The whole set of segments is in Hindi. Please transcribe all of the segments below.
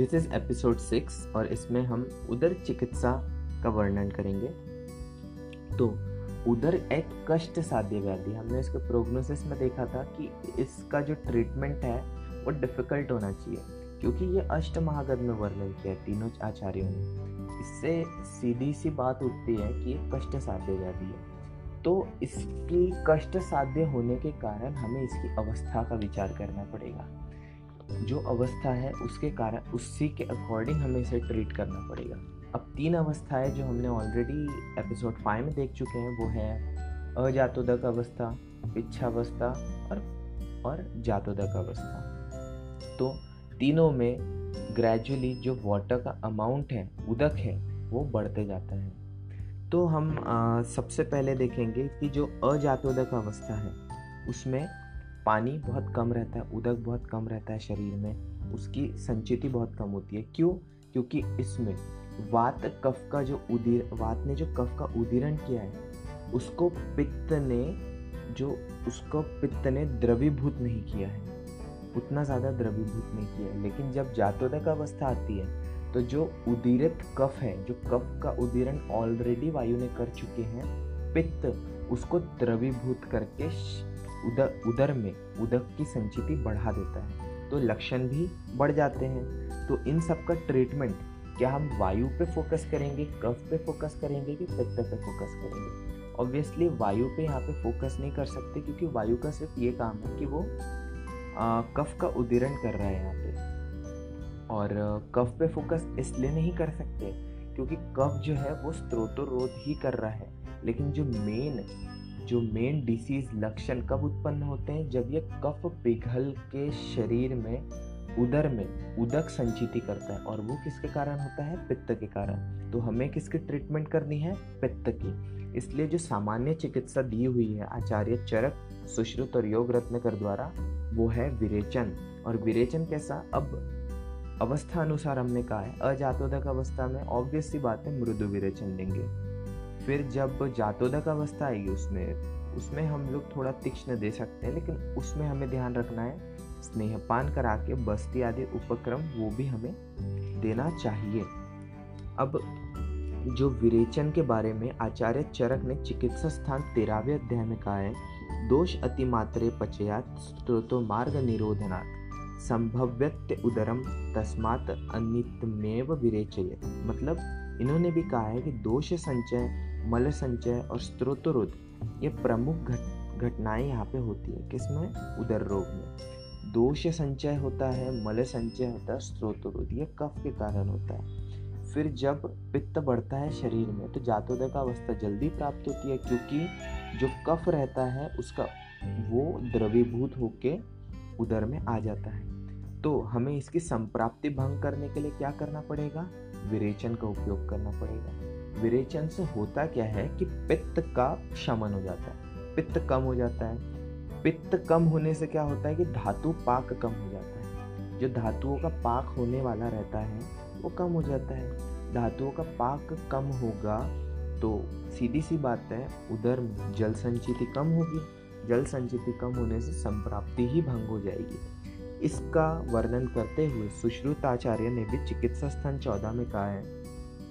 दिस इज़ एपिसोड सिक्स और इसमें हम उदर चिकित्सा का वर्णन करेंगे। तो उधर एक कष्ट साध्य व्याधि। हमने इसके प्रोग्नोसिस में देखा था कि इसका जो ट्रीटमेंट है, वो डिफ़िकल्ट होना चाहिए, क्योंकि ये अष्ट महागध में वर्णन किया है तीनों आचार्यों ने। इससे सीधी सी बात उठती है कि ये कष्ट साध्य व्याधि है। तो इसकी कष्ट साध्य होने के कारण हमें इसकी अवस्था का विचार करना पड़ेगा। जो अवस्था है उसके कारण उसी के अकॉर्डिंग हमें इसे ट्रीट करना पड़ेगा। अब तीन अवस्थाएँ जो हमने ऑलरेडी एपिसोड फाइव में देख चुके हैं वो है अजातोदक अवस्था इच्छावस्था और और जातोदक अवस्था। तो तीनों में ग्रेजुअली जो वाटर का अमाउंट है उदक है वो बढ़ते जाता है। तो हम आ, सबसे पहले देखेंगे कि जो अजातोदक अवस्था है उसमें पानी बहुत कम रहता है, उदक बहुत कम रहता है शरीर में, उसकी संचिति बहुत कम होती है। क्यों? क्योंकि इसमें वात कफ का जो उदीर, वात ने जो कफ का उदीरण किया है, उसको पित्त ने जो, उसको पित्त ने द्रवीभूत नहीं किया है। उतना ज़्यादा द्रवीभूत नहीं किया है। लेकिन जब जातोदक अवस्था आती है तो जो उदीरित कफ है, जो कफ का उदीरण ऑलरेडी वायु ने कर चुके हैं, पित्त उसको द्रवीभूत करके उदर उदर में उदक की संचिति बढ़ा देता है। तो लक्षण भी बढ़ जाते हैं। तो इन सब का ट्रीटमेंट क्या हम वायु पे फोकस करेंगे कफ पे फोकस करेंगे कि पित्त पे फोकस करेंगे? ऑब्वियसली वायु पे यहाँ पे फोकस नहीं कर सकते क्योंकि वायु का सिर्फ़ ये काम है कि वो आ, कफ का उदीरण कर रहा है यहाँ पे। और कफ पे फोकस इसलिए नहीं कर सकते क्योंकि कफ जो है वो स्त्रोतोरोध ही कर रहा है। लेकिन जो मेन जो मेन डिसीज लक्षण कब उत्पन्न होते हैं? जब ये कफ पिघल के शरीर में, उदर में, उदक संचिति करता है। और वो किसके कारण होता है? पित्त के कारण। तो हमें किसकी ट्रीटमेंट करनी है? पित्त की। इसलिए जो सामान्य चिकित्सा दी हुई है, आचार्य चरक, सुश्रुत और योग रत्नकर द्वारा, वो है विरेचन। और विरेचन कैसा? अब अवस्था अनुसार हमने कहा है। अजातोदक अवस्था में ऑब्वियस सी बात है, मृदु विरेचन लेंगे। फिर जब जातोदक अवस्था आएगी उसमें उसमें हम लोग थोड़ा तीक्ष्ण दे सकते हैं, लेकिन उसमें हमें ध्यान रखना है, स्नेहपान करा के बस्ती आदि उपक्रम वो भी हमें देना चाहिए। अब जो विरेचन के बारे में आचार्य चरक ने चिकित्सा स्थान तेरावे अध्याय में कहा है, दोष अतिमात्रे पचयात स्त्रोतो मार्ग निरोधनात्। संभव्यत्य उदरम तस्मात अनितमेव विरेचय मतलब इन्होंने भी कहा है कि दोष संचय मल संचय और स्त्रोतरोध ये प्रमुख घट, घटनाएँ यहाँ पे होती है। किसमें? उदर रोग में। दोष संचय होता है मल संचय होता है स्त्रोतरोध ये कफ के कारण होता है। फिर जब पित्त बढ़ता है शरीर में तो जातोदय का अवस्था जल्दी प्राप्त होती है, क्योंकि जो कफ रहता है, उसका, वो द्रवीभूत होके उदर में आ जाता है। तो हमें इसकी संप्राप्ति भंग करने के लिए क्या करना पड़ेगा? विरेचन का उपयोग करना पड़ेगा। विरेचन से होता क्या है कि पित्त का शमन हो जाता है। पित्त कम हो जाता है। पित्त कम होने से क्या होता है कि धातु पाक कम हो जाता है। जो धातुओं का पाक होने वाला रहता है, वो कम हो जाता है। धातुओं का पाक कम होगा तो सीधी सी बात है, उधर जल संचिति कम होगी। जल संचिति कम होने से संप्राप्ति ही भंग हो जाएगी। इसका वर्णन करते हुए सुश्रुताचार्य ने भी चिकित्सा स्थान चौदह में कहा है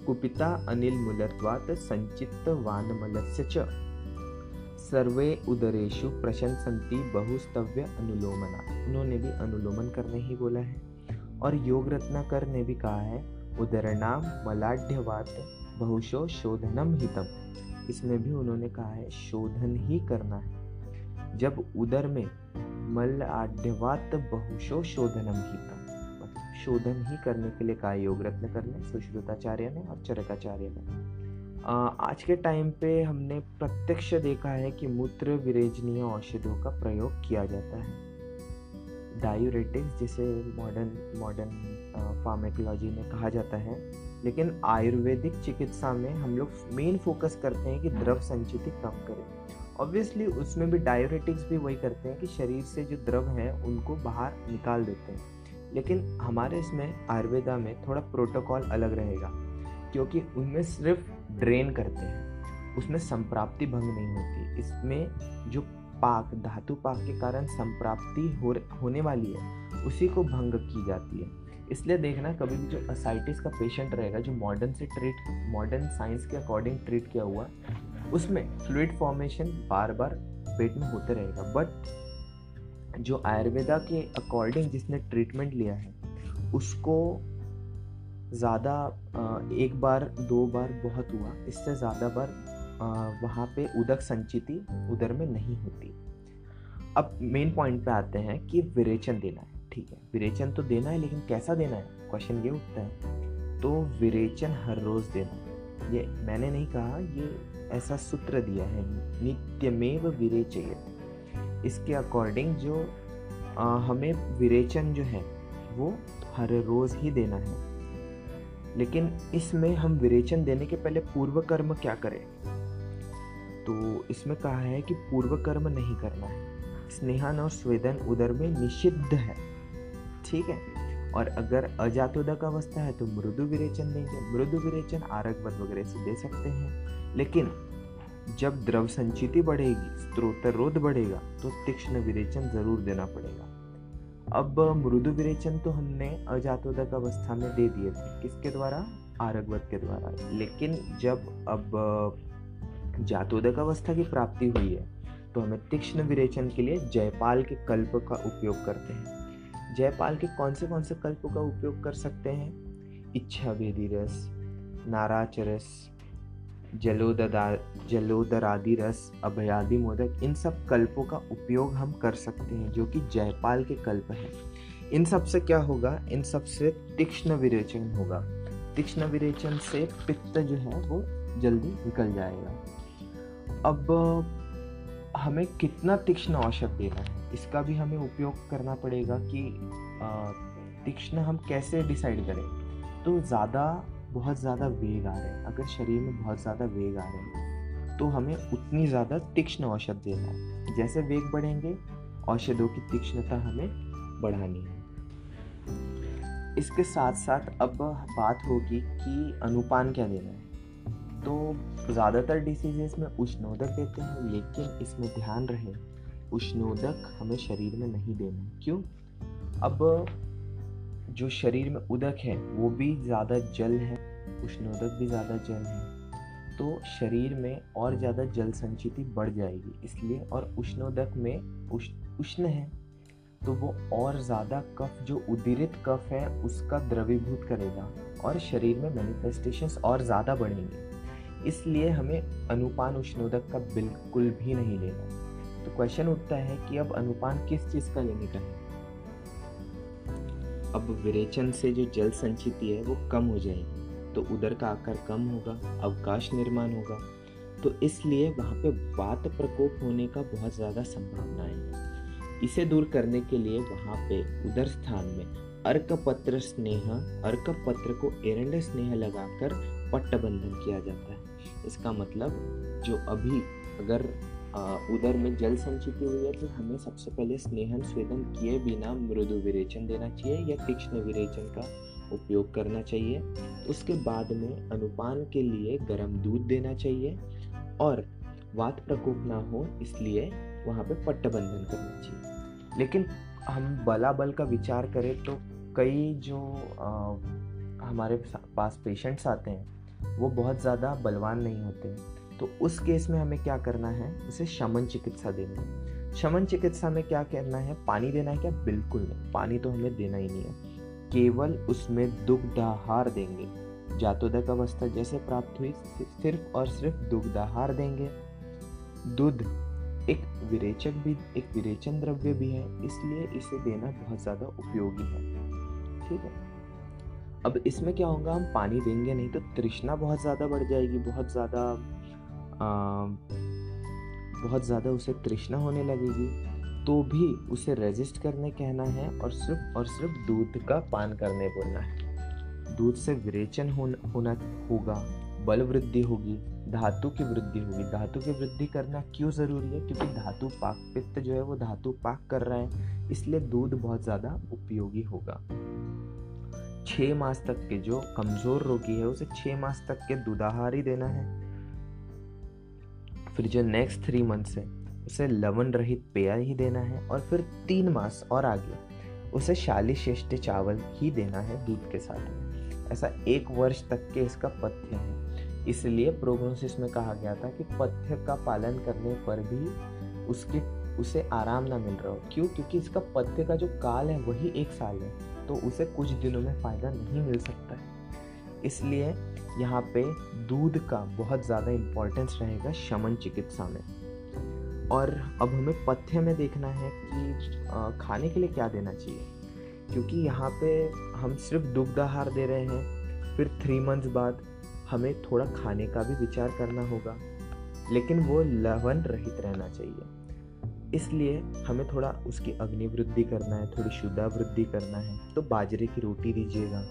कुपिता अनिल मूलत्वात संचित वानमलस्य च। सर्वे उदरेशु प्रशंसन्ति बहुस्तव्य अनुलोमना। उन्होंने भी अनुलोमन करने ही बोला है। और योग रत्नाकर ने भी कहा है उदरनाम मलाढ़्यवात बहुशो शोधनम हितम। इसमें भी उन्होंने कहा है, शोधन ही करना है। जब उदर में मल आड्यवात बहुशो शोधनम हितम। शोधन ही करने के लिए कहा योग रत्न करने, सुश्रुताचार्य ने और चरकाचार्य ने। आज के टाइम पे हमने प्रत्यक्ष देखा है कि मूत्र विरेजनीय औषधियों का प्रयोग किया जाता है। डायूरेटिक्स जिसे मॉडर्न मॉडर्न फार्मेकोलॉजी में कहा जाता है, लेकिन आयुर्वेदिक चिकित्सा में हम लोग मेन फोकस करते हैं कि द्रव संचिति कम करें। ऑब्वियसली उसमें भी डायोरेटिक्स भी वही करते हैं कि शरीर से जो द्रव हैं, उनको बाहर निकाल देते हैं। लेकिन हमारे इसमें आयुर्वेदा में थोड़ा प्रोटोकॉल अलग रहेगा, क्योंकि उनमें सिर्फ़ ड्रेन करते हैं, उसमें संप्राप्ति भंग नहीं होती। इसमें जो पाक, धातु पाक के कारण संप्राप्ति हो होने वाली है, उसी को भंग की जाती है। इसलिए देखना कभी भी जो असाइटिस का पेशेंट रहेगा, जो मॉडर्न से ट्रीट मॉडर्न साइंस के अकॉर्डिंग ट्रीट किया हुआ, उसमें फ्लूड फॉर्मेशन बार बार पेट में होते रहेगा बट जो आयुर्वेदा के अकॉर्डिंग जिसने ट्रीटमेंट लिया है, उसको ज़्यादा एक बार, दो बार बहुत हुआ। इससे ज़्यादा बार वहाँ पे उदक संचिति उधर में नहीं होती। अब मेन पॉइंट पे आते हैं कि विरेचन देना है, ठीक है? विरेचन तो देना है, लेकिन कैसा देना है? क्वेश्चन ये उठता है। तो विरेचन हर रोज़ देना ये मैंने नहीं कहा, ये ऐसा सूत्र दिया है। नित्यमेव विरेचय इसके अकॉर्डिंग जो आ, हमें विरेचन जो है वो हर रोज़ ही देना है। लेकिन इसमें हम विरेचन देने के पहले पूर्व कर्म क्या करें? तो इसमें कहा है कि पूर्व कर्म नहीं करना है। स्नेहन और स्वेदन उदर में निषिद्ध है। ठीक है? और अगर अजातोदक अवस्था है तो मृदु विरेचन देंगे। मृदु विरेचन आरगवत वगैरह से दे सकते हैं। लेकिन जब द्रव संचिति बढ़ेगी रोध बढ़ेगा तो तीक्ष्ण विरेचन ज़रूर देना पड़ेगा। अब, मृदु विरेचन तो हमने अजातोदक अवस्था में दे दिए थे। किसके द्वारा? आरगवत के द्वारा। लेकिन जब, अब, जातोदक अवस्था की प्राप्ति हुई है तो हमें तीक्ष्ण विरेचन के लिए जयपाल के कल्प का उपयोग करते हैं। जयपाल के कौन से कौन से कल्प का उपयोग कर सकते हैं? इच्छा भेदी रस नाराच रस जलोदरादि रस अभयादि मोदक, इन सब कल्पों का उपयोग हम कर सकते हैं, जो कि जयपाल के कल्प हैं। इन सबसे क्या होगा? इन सबसे तीक्ष्ण विरेचन होगा। तीक्ष्ण विरेचन से पित्त जो है, वो जल्दी निकल जाएगा। अब, हमें कितना तीक्ष्ण औषध देना है? इसका भी हमें उपयोग करना पड़ेगा कि तीक्ष्ण हम कैसे डिसाइड करें? तो ज़्यादा बहुत ज़्यादा वेग आ रहे हैं। अगर शरीर में बहुत ज़्यादा वेग आ रहे हैं तो हमें उतनी ज़्यादा तीक्ष्ण औषध देना है। जैसे वेग बढ़ेंगे, औषधों की तीक्ष्णता हमें बढ़ानी है। इसके साथ साथ अब बात होगी कि अनुपान क्या देना है। तो ज़्यादातर डिसीजेस में उष्णोदक देते हैं, लेकिन इसमें ध्यान रहे, उष्णोदक हमें शरीर में नहीं देना क्यों? अब जो शरीर में उदक है, वो भी ज़्यादा जल है, उष्णोदक भी ज़्यादा जल है तो शरीर में और ज़्यादा जल संचिति बढ़ जाएगी, इसलिए और उष्णोदक में उष्ण है तो वो और ज़्यादा कफ, जो उदीरित कफ है, उसका द्रवीभूत करेगा और शरीर में मैनिफेस्टेशंस और ज़्यादा बढ़ेंगे। इसलिए हमें अनुपान उष्णोदक का बिल्कुल भी नहीं लेना। तो क्वेश्चन उठता है कि अब अनुपान किस चीज़ का लेने का है अब विरेचन से जो जल संचिति है, वो कम हो जाएगी। तो उदर का आकार कम होगा, अवकाश निर्माण होगा। तो इसलिए वहाँ पे वात प्रकोप होने का बहुत ज़्यादा संभावना है। इसे दूर करने के लिए वहाँ पे उदर स्थान में अर्क पत्र स्नेह अर्क पत्र को एरंड स्नेह लगाकर पट्टबंधन किया जाता है। इसका मतलब जो अभी अगर उधर में जल संचित हुई है तो हमें सबसे पहले स्नेहन स्वेदन किए बिना मृदु विरेचन देना चाहिए या तीक्ष्ण विरेचन का उपयोग करना चाहिए। उसके बाद में अनुपान के लिए गर्म दूध देना चाहिए और वात प्रकोप ना हो इसलिए वहाँ पे पट्टबंधन करना चाहिए। लेकिन हम बला बल का विचार करें तो कई जो आ, हमारे पास पेशेंट्स आते हैं वो बहुत ज़्यादा बलवान नहीं होते हैं। तो उस केस में हमें क्या करना है? उसे शमन चिकित्सा देनी है। शमन चिकित्सा में क्या करना है? पानी देना है क्या? बिल्कुल नहीं। पानी तो हमें देना ही नहीं है। केवल उसमें दुग्धाहार देंगे। जातोदक अवस्था जैसे प्राप्त हुई सिर्फ़ और सिर्फ़ दुग्धाहार देंगे। दूध, एक विरेचक भी, एक विरेचन द्रव्य भी है, इसलिए इसे देना बहुत ज़्यादा उपयोगी है। ठीक है? अब इसमें क्या होगा? हम पानी देंगे नहीं तो तृष्णा बहुत ज़्यादा बढ़ जाएगी, बहुत ज़्यादा बहुत ज़्यादा उसे तृष्णा होने लगेगी तो भी उसे रेजिस्ट करने कहना है और सिर्फ़ और सिर्फ़ दूध का पान करने बोलना है। दूध से विरेचन होना होगा, बल वृद्धि होगी, धातु की वृद्धि होगी। धातु की वृद्धि करना क्यों ज़रूरी है? क्योंकि धातु पाक पित्त जो है वो धातु पाक कर रहा है, इसलिए दूध बहुत ज़्यादा उपयोगी होगा। छः मास तक के जो कमज़ोर रोगी है, उसे छः मास तक के दूधाहार ही देना है। फिर जो नेक्स्ट थ्री मंथ्स है, उसे लवण रहित पेय ही देना है और फिर तीन मास और आगे उसे शालिशिष्ट चावल ही देना है दूध के साथ में। ऐसा एक वर्ष तक के इसका पथ्य है। इसलिए प्रोग्नोसिस में कहा गया था कि पथ्य का पालन करने पर भी उसके, उसे आराम ना मिल रहा हो। क्यों? क्योंकि इसका पथ्य का जो काल है, वही एक साल है तो उसे कुछ दिनों में फ़ायदा नहीं मिल सकता है। इसलिए यहाँ पे दूध का बहुत ज़्यादा इम्पोर्टेंस रहेगा शमन चिकित्सा में। और अब हमें पथ्य में देखना है कि खाने के लिए क्या देना चाहिए? क्योंकि यहाँ पे हम सिर्फ़ दुग्ध आहार दे रहे हैं, फिर थ्री मंथ्स बाद हमें थोड़ा खाने का भी विचार करना होगा। लेकिन वो लवण रहित रहना चाहिए। इसलिए हमें थोड़ा उसकी अग्निवृद्धि करना है, थोड़ी शुद्धा वृद्धि करना है। तो बाजरे की रोटी दीजिएगा।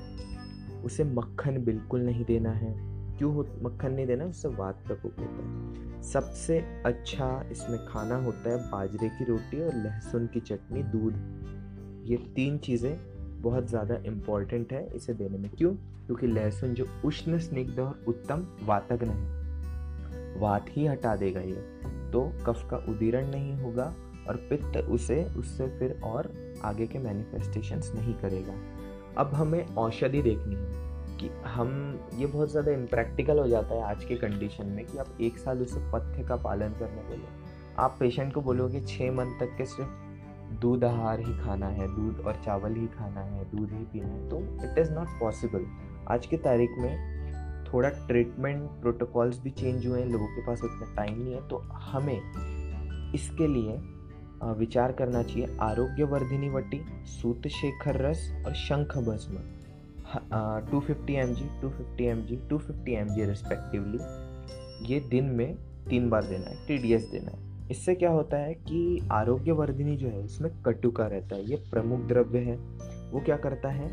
उसे मक्खन बिल्कुल नहीं देना है। क्यों हो, मक्खन नहीं देना उससे वात प्रकोप होता है। सबसे अच्छा इसमें खाना होता है बाजरे की रोटी और लहसुन की चटनी, दूध। ये तीन चीज़ें बहुत ज़्यादा इंपॉर्टेंट है इसे देने में। क्यों? क्योंकि लहसुन जो उष्ण, स्निग्ध और उत्तम वातग्न है वात ही हटा देगा ये। तो कफ का उदीरण नहीं होगा और पित्त उसे, उससे फिर और आगे के मैनिफेस्टेशंस नहीं करेगा। अब हमें औषधि देखनी है कि हम, ये बहुत ज़्यादा इम्प्रैक्टिकल हो जाता है आज के कंडीशन में कि आप एक साल उसे पथ्य का पालन करने बोलो आप पेशेंट को बोलोगे छः मंथ तक के सिर्फ़ दूध, आहार ही खाना है, दूध और चावल ही खाना है, दूध ही पीना है। तो इट इज़ नॉट पॉसिबल आज की तारीख में थोड़ा ट्रीटमेंट प्रोटोकॉल्स भी चेंज हुए हैं, लोगों के पास उतना टाइम नहीं है तो हमें इसके लिए विचार करना चाहिए। आरोग्यवर्धिनी वटी सूत शेखर रस और शंख भस्म। Two fifty M G two fifty M G two fifty M G respectively ये दिन में तीन बार देना है टी डी एस देना है। इससे क्या होता है कि आरोग्यवर्धिनी जो है, उसमें कटुका रहता है। ये प्रमुख द्रव्य है। वो क्या करता है?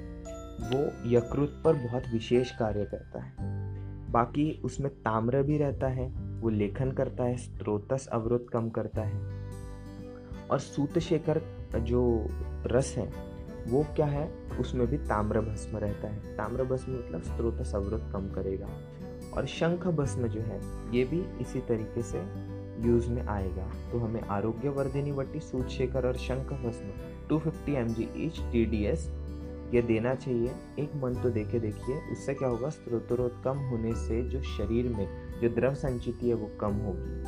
वो यकृत पर बहुत विशेष कार्य करता है। बाकी उसमें ताम्र भी रहता है। वो लेखन करता है स्त्रोतस अवरोध कम करता है। और सूत शेखर जो रस है, वो क्या है? उसमें भी ताम्र भस्म रहता है। ताम्र भस्म मतलब स्त्रोत सवृत कम करेगा। और शंख भस्म जो है, ये भी इसी तरीके से यूज़ में आएगा। तो हमें आरोग्यवर्धिनी वटी सूत शेखर और शंख भस्म 250 fifty M G each T D S ये देना चाहिए। एक मन तो देखे देखिए, उससे क्या होगा? स्त्रोतरोध कम होने से जो शरीर में जो द्रव संचिति है, वो कम होगी।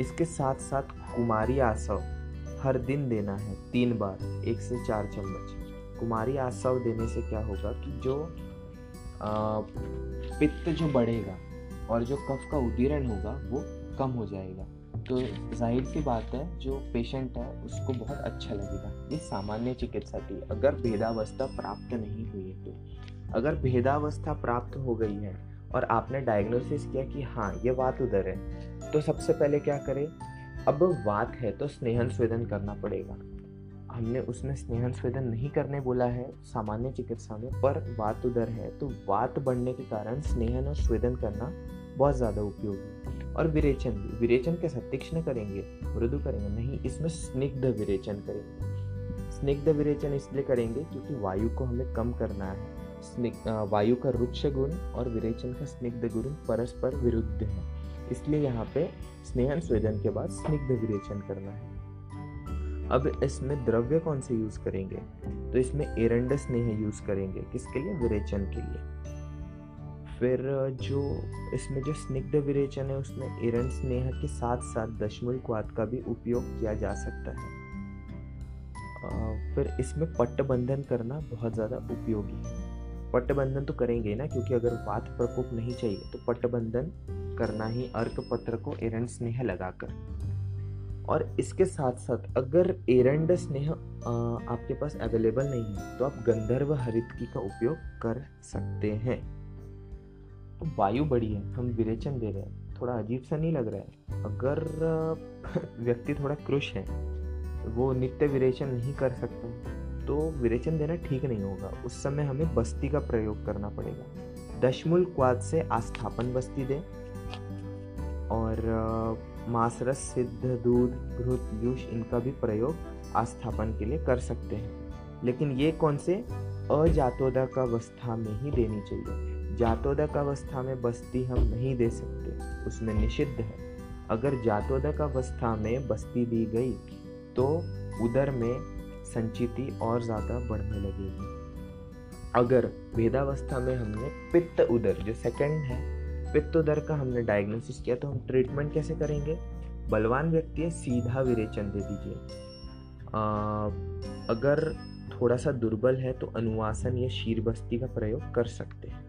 इसके साथ साथ कुमारी आसव हर दिन देना है। तीन बार, एक से चार चम्मच। कुमारी आसव देने से क्या होगा कि जो पित्त जो बढ़ेगा और जो कफ का उदीरण होगा, वो कम हो जाएगा। तो ज़ाहिर सी बात है, जो पेशेंट है, उसको बहुत अच्छा लगेगा। ये सामान्य चिकित्सा थी। अगर भेदावस्था प्राप्त नहीं हुई है तो। अगर भेदावस्था प्राप्त हो गई है और आपने डायग्नोसिस किया कि हाँ ये बात उधर है तो सबसे पहले क्या करें? अब बात है तो स्नेहन स्वेदन करना पड़ेगा। हमने उसमें स्नेहन स्वेदन नहीं करने बोला है, सामान्य चिकित्सा में, पर वात उधर है। तो वात बढ़ने के कारण स्नेहन और स्वेदन करना बहुत ज़्यादा उपयोगी और विरेचन भी। विरेचन कैसा तीक्ष्ण करेंगे, मृदु करेंगे। नहीं, इसमें स्निग्ध विरेचन करेंगे। स्निग्ध विरेचन इसलिए करेंगे क्योंकि वायु को हमें कम करना है। वायु का रुक्ष गुण और विरेचन का स्निग्ध गुण परस्पर विरुद्ध है। इसलिए यहाँ पे स्नेहन स्वेदन के बाद स्निग्ध विरेचन करना है। अब इसमें द्रव्य कौन से यूज़ करेंगे? तो इसमें एरंड स्नेह यूज़ करेंगे। किसके लिए? विरेचन के लिए। फिर, जो इसमें जो स्निग्ध विरेचन है, उसमें एरंड स्नेह के साथ साथ दशमूल क्वाद का भी उपयोग किया जा सकता है। फिर इसमें पट्टबंधन करना बहुत ज़्यादा उपयोगी है। पट्टबंधन तो करेंगे ना, क्योंकि अगर वात प्रकोप नहीं चाहिए तो पट्टबंधन करना ही अर्क पत्र को एरंड स्नेह लगाकर। और इसके साथ साथ अगर एरंड स्नेह आपके पास अवेलेबल नहीं है तो आप गंधर्व हरितकी का उपयोग कर सकते हैं। तो वायु बड़ी है, हम विरेचन दे रहे हैं, थोड़ा अजीब सा नहीं लग रहा है। अगर व्यक्ति थोड़ा क्रुश है, वो नित्य विरेचन नहीं कर सकते। तो विरेचन देना ठीक नहीं होगा। उस समय हमें बस्ती का प्रयोग करना पड़ेगा। दशमूल क्वाद से आस्थापन बस्ती दें और मासरस, सिद्ध, दूध, घृत यूष इनका भी प्रयोग आस्थापन के लिए कर सकते हैं। लेकिन ये कौन से? अजातोदक अवस्था में ही देनी चाहिए। जातोदक अवस्था में बस्ती हम नहीं दे सकते, उसमें निषिद्ध है। अगर जातोदक अवस्था में बस्ती दी गई तो उदर में संचिति और ज़्यादा बढ़ने लगेगी। अगर वेदावस्था में हमने पित्त उदर, जो सेकंड है, पित्त उदर का हमने डायग्नोसिस किया तो हम ट्रीटमेंट कैसे करेंगे? बलवान व्यक्ति है, सीधा विरेचन दे दीजिए। अगर थोड़ा सा दुर्बल है तो अनुवासन या शीर बस्ती का प्रयोग कर सकते हैं।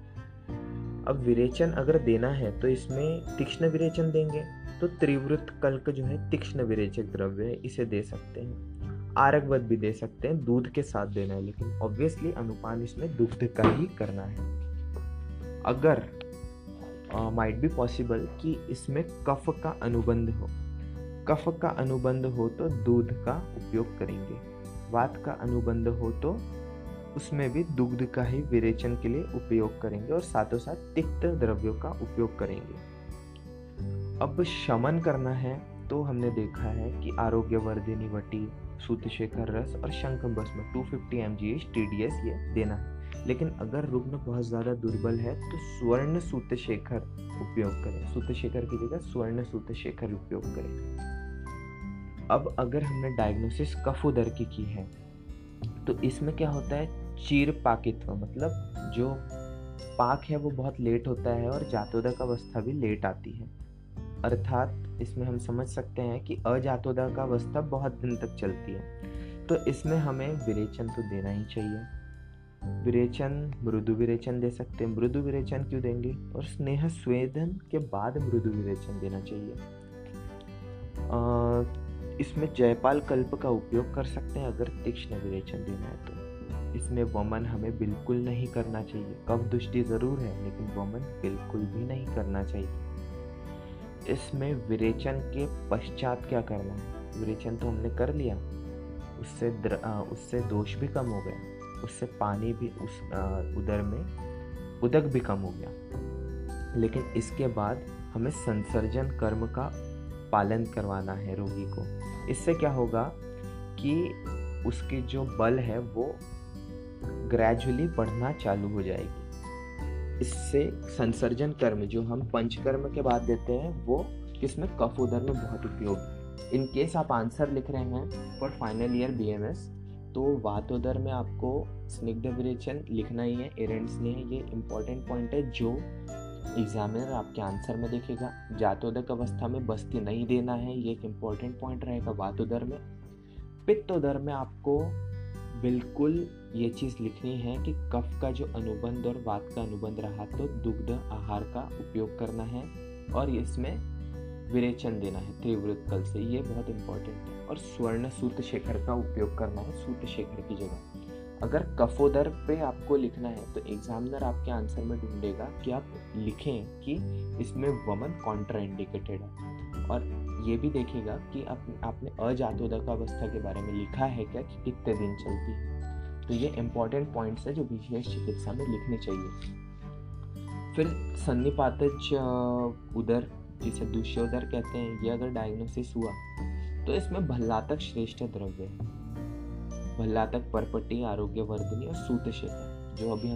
अब विरेचन अगर देना है तो इसमें तीक्ष्ण विरेचन देंगे तो त्रिवृत कल्क जो है तीक्ष्ण विरेचक द्रव्य है, इसे दे सकते हैं। आरकवत भी दे सकते हैं, दूध के साथ देना है, लेकिन ऑब्वियसली अनुपान इसमें दुग्ध का ही करना है। अगर माइट बी पॉसिबल कि इसमें कफ का अनुबंध हो। कफ का अनुबंध हो तो दूध का उपयोग करेंगे। वात का अनुबंध हो तो उसमें भी दुग्ध का ही विरेचन के लिए उपयोग करेंगे और साथों साथ तिक्त द्रव्यों का उपयोग करेंगे। अब शमन करना है तो हमने देखा है कि आरोग्य वर्धिनी वटी सूतशेखर रस और शंख भस्म 250 fifty M G H T D S ये देना है। लेकिन अगर रुग्ण बहुत ज़्यादा दुर्बल है तो स्वर्ण सूतशेखर उपयोग करें। सूतशेखर की जगह स्वर्ण सूतशेखर उपयोग करें। अब अगर हमने डायग्नोसिस कफ उदर की की है तो इसमें क्या होता है? चीर पाकित्व मतलब जो पाक है वो बहुत लेट होता है और जातोदक अवस्था भी लेट आती है। अर्थात इसमें हम समझ सकते हैं कि अजातोदा का अवस्था बहुत दिन तक चलती है। तो इसमें हमें विरेचन तो देना ही चाहिए। विरेचन मृदु विरेचन दे सकते हैं। मृदु विरेचन क्यों देंगे? और स्नेह स्वेदन के बाद मृदु विरेचन देना चाहिए। आ, इसमें जयपाल कल्प का उपयोग कर सकते हैं अगर तीक्ष्ण विरेचन देना है तो। इसमें वमन हमें बिल्कुल नहीं करना चाहिए। कफ दुष्टि ज़रूर है लेकिन वमन बिल्कुल भी नहीं करना चाहिए। इसमें विरेचन के पश्चात क्या करना है? विरेचन तो हमने कर लिया। उससे द्र... उससे दोष भी कम हो गया। उससे पानी भी उस उदर में उदक भी कम हो गया। लेकिन इसके बाद हमें संसर्जन कर्म का पालन करवाना है रोगी को। इससे क्या होगा कि उसकी जो बल है वो ग्रेजुअली बढ़ना चालू हो जाएगी। इससे संसर्जन कर्म, जो हम पंचकर्म के बाद देते हैं, वो किसमें? कफ उदर में बहुत उपयोग। इन केस आप आंसर लिख रहे हैं for final year B M S तो वातोदर में आपको स्निग्ध विरेचन लिखना ही है एरेंट्स ने ये इंपॉर्टेंट पॉइंट है, जो एग्जामिनर आपके आंसर में देखेगा। जातोदक अवस्था में बस्ती नहीं देना है, ये एक इंपॉर्टेंट पॉइंट रहेगा वातोदर में। पित्तोदर में आपको बिल्कुल ये चीज़ लिखनी है कि कफ का जो अनुबंध और वात का अनुबंध रहा तो दुग्ध आहार का उपयोग करना है और इसमें विरेचन देना है त्रिवृत कल से। ये बहुत इंपॉर्टेंट है। और स्वर्ण सूत शेखर का उपयोग करना है सूत शेखर की जगह। अगर कफोदर पे आपको लिखना है तो एग्जामिनर आपके आंसर में ढूंढेगा कि आप लिखें कि इसमें वमन कॉन्ट्रा इंडिकेटेड है। और ये भी देखेगा कि आप, आपने अजातोदक अवस्था के बारे में लिखा है क्या कि कितने दिन चलती है। तो ये इंपॉर्टेंट पॉइंट्स है जो विशेष चिकित्सा में लिखने चाहिए। फिर सन्निपातज उदर जिसे दुष्योदर कहते हैं ये अगर डायग्नोसिस हुआ तो इसमें भल्लातक श्रेष्ठ द्रव्य है। भल्लातक परपट्टी आरोग्य वर्धनी और सूत शेखर जो अभी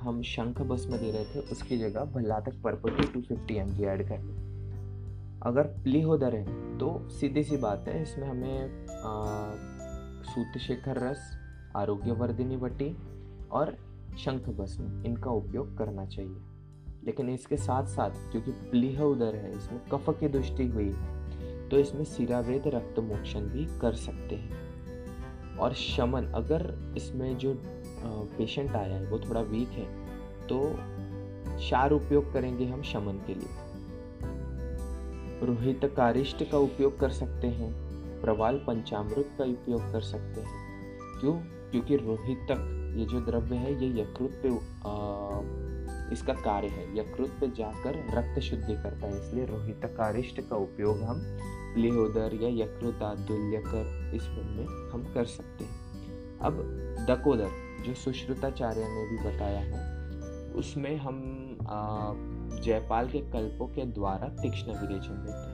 हम शंख बस में दे रहे थे उसकी जगह भल्लातक परपट्टी 250 फिफ्टी एम जी ऐड कर लें अगर प्लीहोदर है तो सीधी सी बात है, इसमें हमें सूत शेखर रस, आरोग्यवर्धिनी बट्टी और शंख भस्म, इनका उपयोग करना चाहिए। लेकिन इसके साथ साथ क्योंकि प्लीह उदर है, इसमें कफ की दृष्टि हुई है तो इसमें सिरावेद रक्त मोक्षण भी कर सकते हैं। और शमन, अगर इसमें जो पेशेंट आया है, वो थोड़ा वीक है तो शार उपयोग करेंगे हम शमन के लिए। रोहित कारिष्ट का उपयोग कर सकते हैं प्रवाल पंचामृत का उपयोग कर सकते हैं। क्यों? क्योंकि रोहितक ये जो द्रव्य है ये यकृत पे आ, इसका कार्य है। यकृत पे जाकर रक्त शुद्धि करता है इसलिए रोहित कारिष्ट का उपयोग हम लेहोदर या यकृत आदुल्यकर इस में हम कर सकते हैं। अब दकोदर जो सुश्रुताचार्य ने भी बताया है उसमें हम जयपाल के कल्पों के द्वारा तीक्ष्ण विरेचन देते हैं।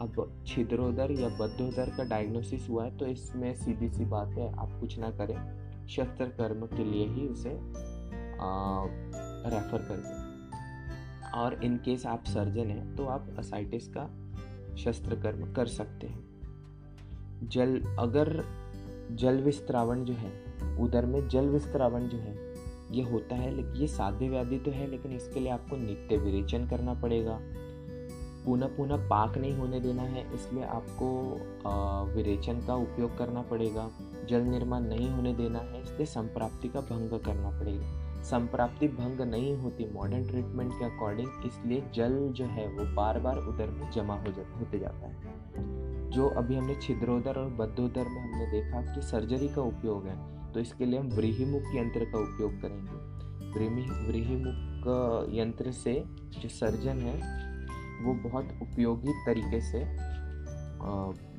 अब छिद्रोदर या बद्धोदर का डायग्नोसिस हुआ है तो इसमें सीधी सी बात है आप कुछ ना करें। शस्त्र कर्म के लिए ही उसे आ, रेफर कर दें। और इन केस आप सर्जन हैं तो आप असाइटिस का शस्त्र कर्म कर सकते हैं। जल अगर जल विस्त्रावण जो है उधर में जल विस्त्रावण जो है ये होता है लेकिन ये साध्य व्याधि तो है, लेकिन इसके लिए आपको नित्य विरेचन करना पड़ेगा। पुनः पुनः पाक नहीं होने देना है, इसलिए आपको विरेचन का उपयोग करना पड़ेगा। जल निर्माण नहीं होने देना है, इसलिए संप्राप्ति का भंग करना पड़ेगा। संप्राप्ति भंग नहीं होती मॉडर्न ट्रीटमेंट के अकॉर्डिंग इसलिए जल जो है, वो बार बार उदर में जमा हो जा होते जाता है। जो अभी हमने छिद्रोदर और बद्धोदर में हमने देखा कि सर्जरी का उपयोग है। तो इसके लिए हम व्रीहिमुख यंत्र का उपयोग करेंगे। व्रीहिमुख यंत्र से जो सर्जन है, वो बहुत उपयोगी तरीके से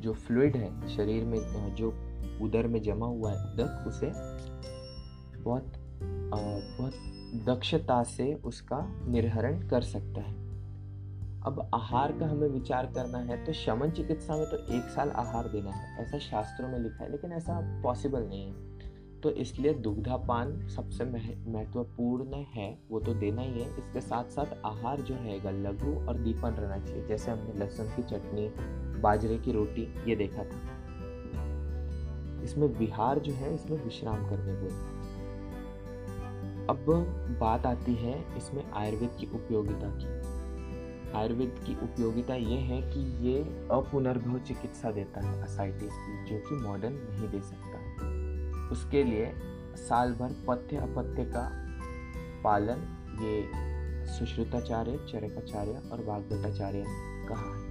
जो फ्लूड है शरीर में जो उदर में जमा हुआ है उदक उसे बहुत बहुत दक्षता से उसका निर्हरण कर सकता है। अब आहार का हमें विचार करना है तो शमन चिकित्सा में तो एक साल आहार देना है। ऐसा शास्त्रों में लिखा है, लेकिन ऐसा पॉसिबल नहीं है। तो इसलिए दुग्धापान सबसे महत्वपूर्ण है, वो तो देना ही है। इसके साथ साथ आहार जो है लघु और दीपन रहना चाहिए। जैसे हमने लहसुन की चटनी, बाजरे की रोटी, ये देखा था। इसमें विहार जो है, इसमें विश्राम करने को। अब बात आती है इसमें आयुर्वेद की उपयोगिता की। आयुर्वेद की उपयोगिता ये है कि ये अपुनर्भव चिकित्सा देता है असाइटिस की, जो कि मॉडर्न नहीं दे सकता। उसके लिए साल भर पथ्य अपथ्य का पालन ये सुश्रुताचार्य, चरकाचार्य और भागवताचार्य कहा है।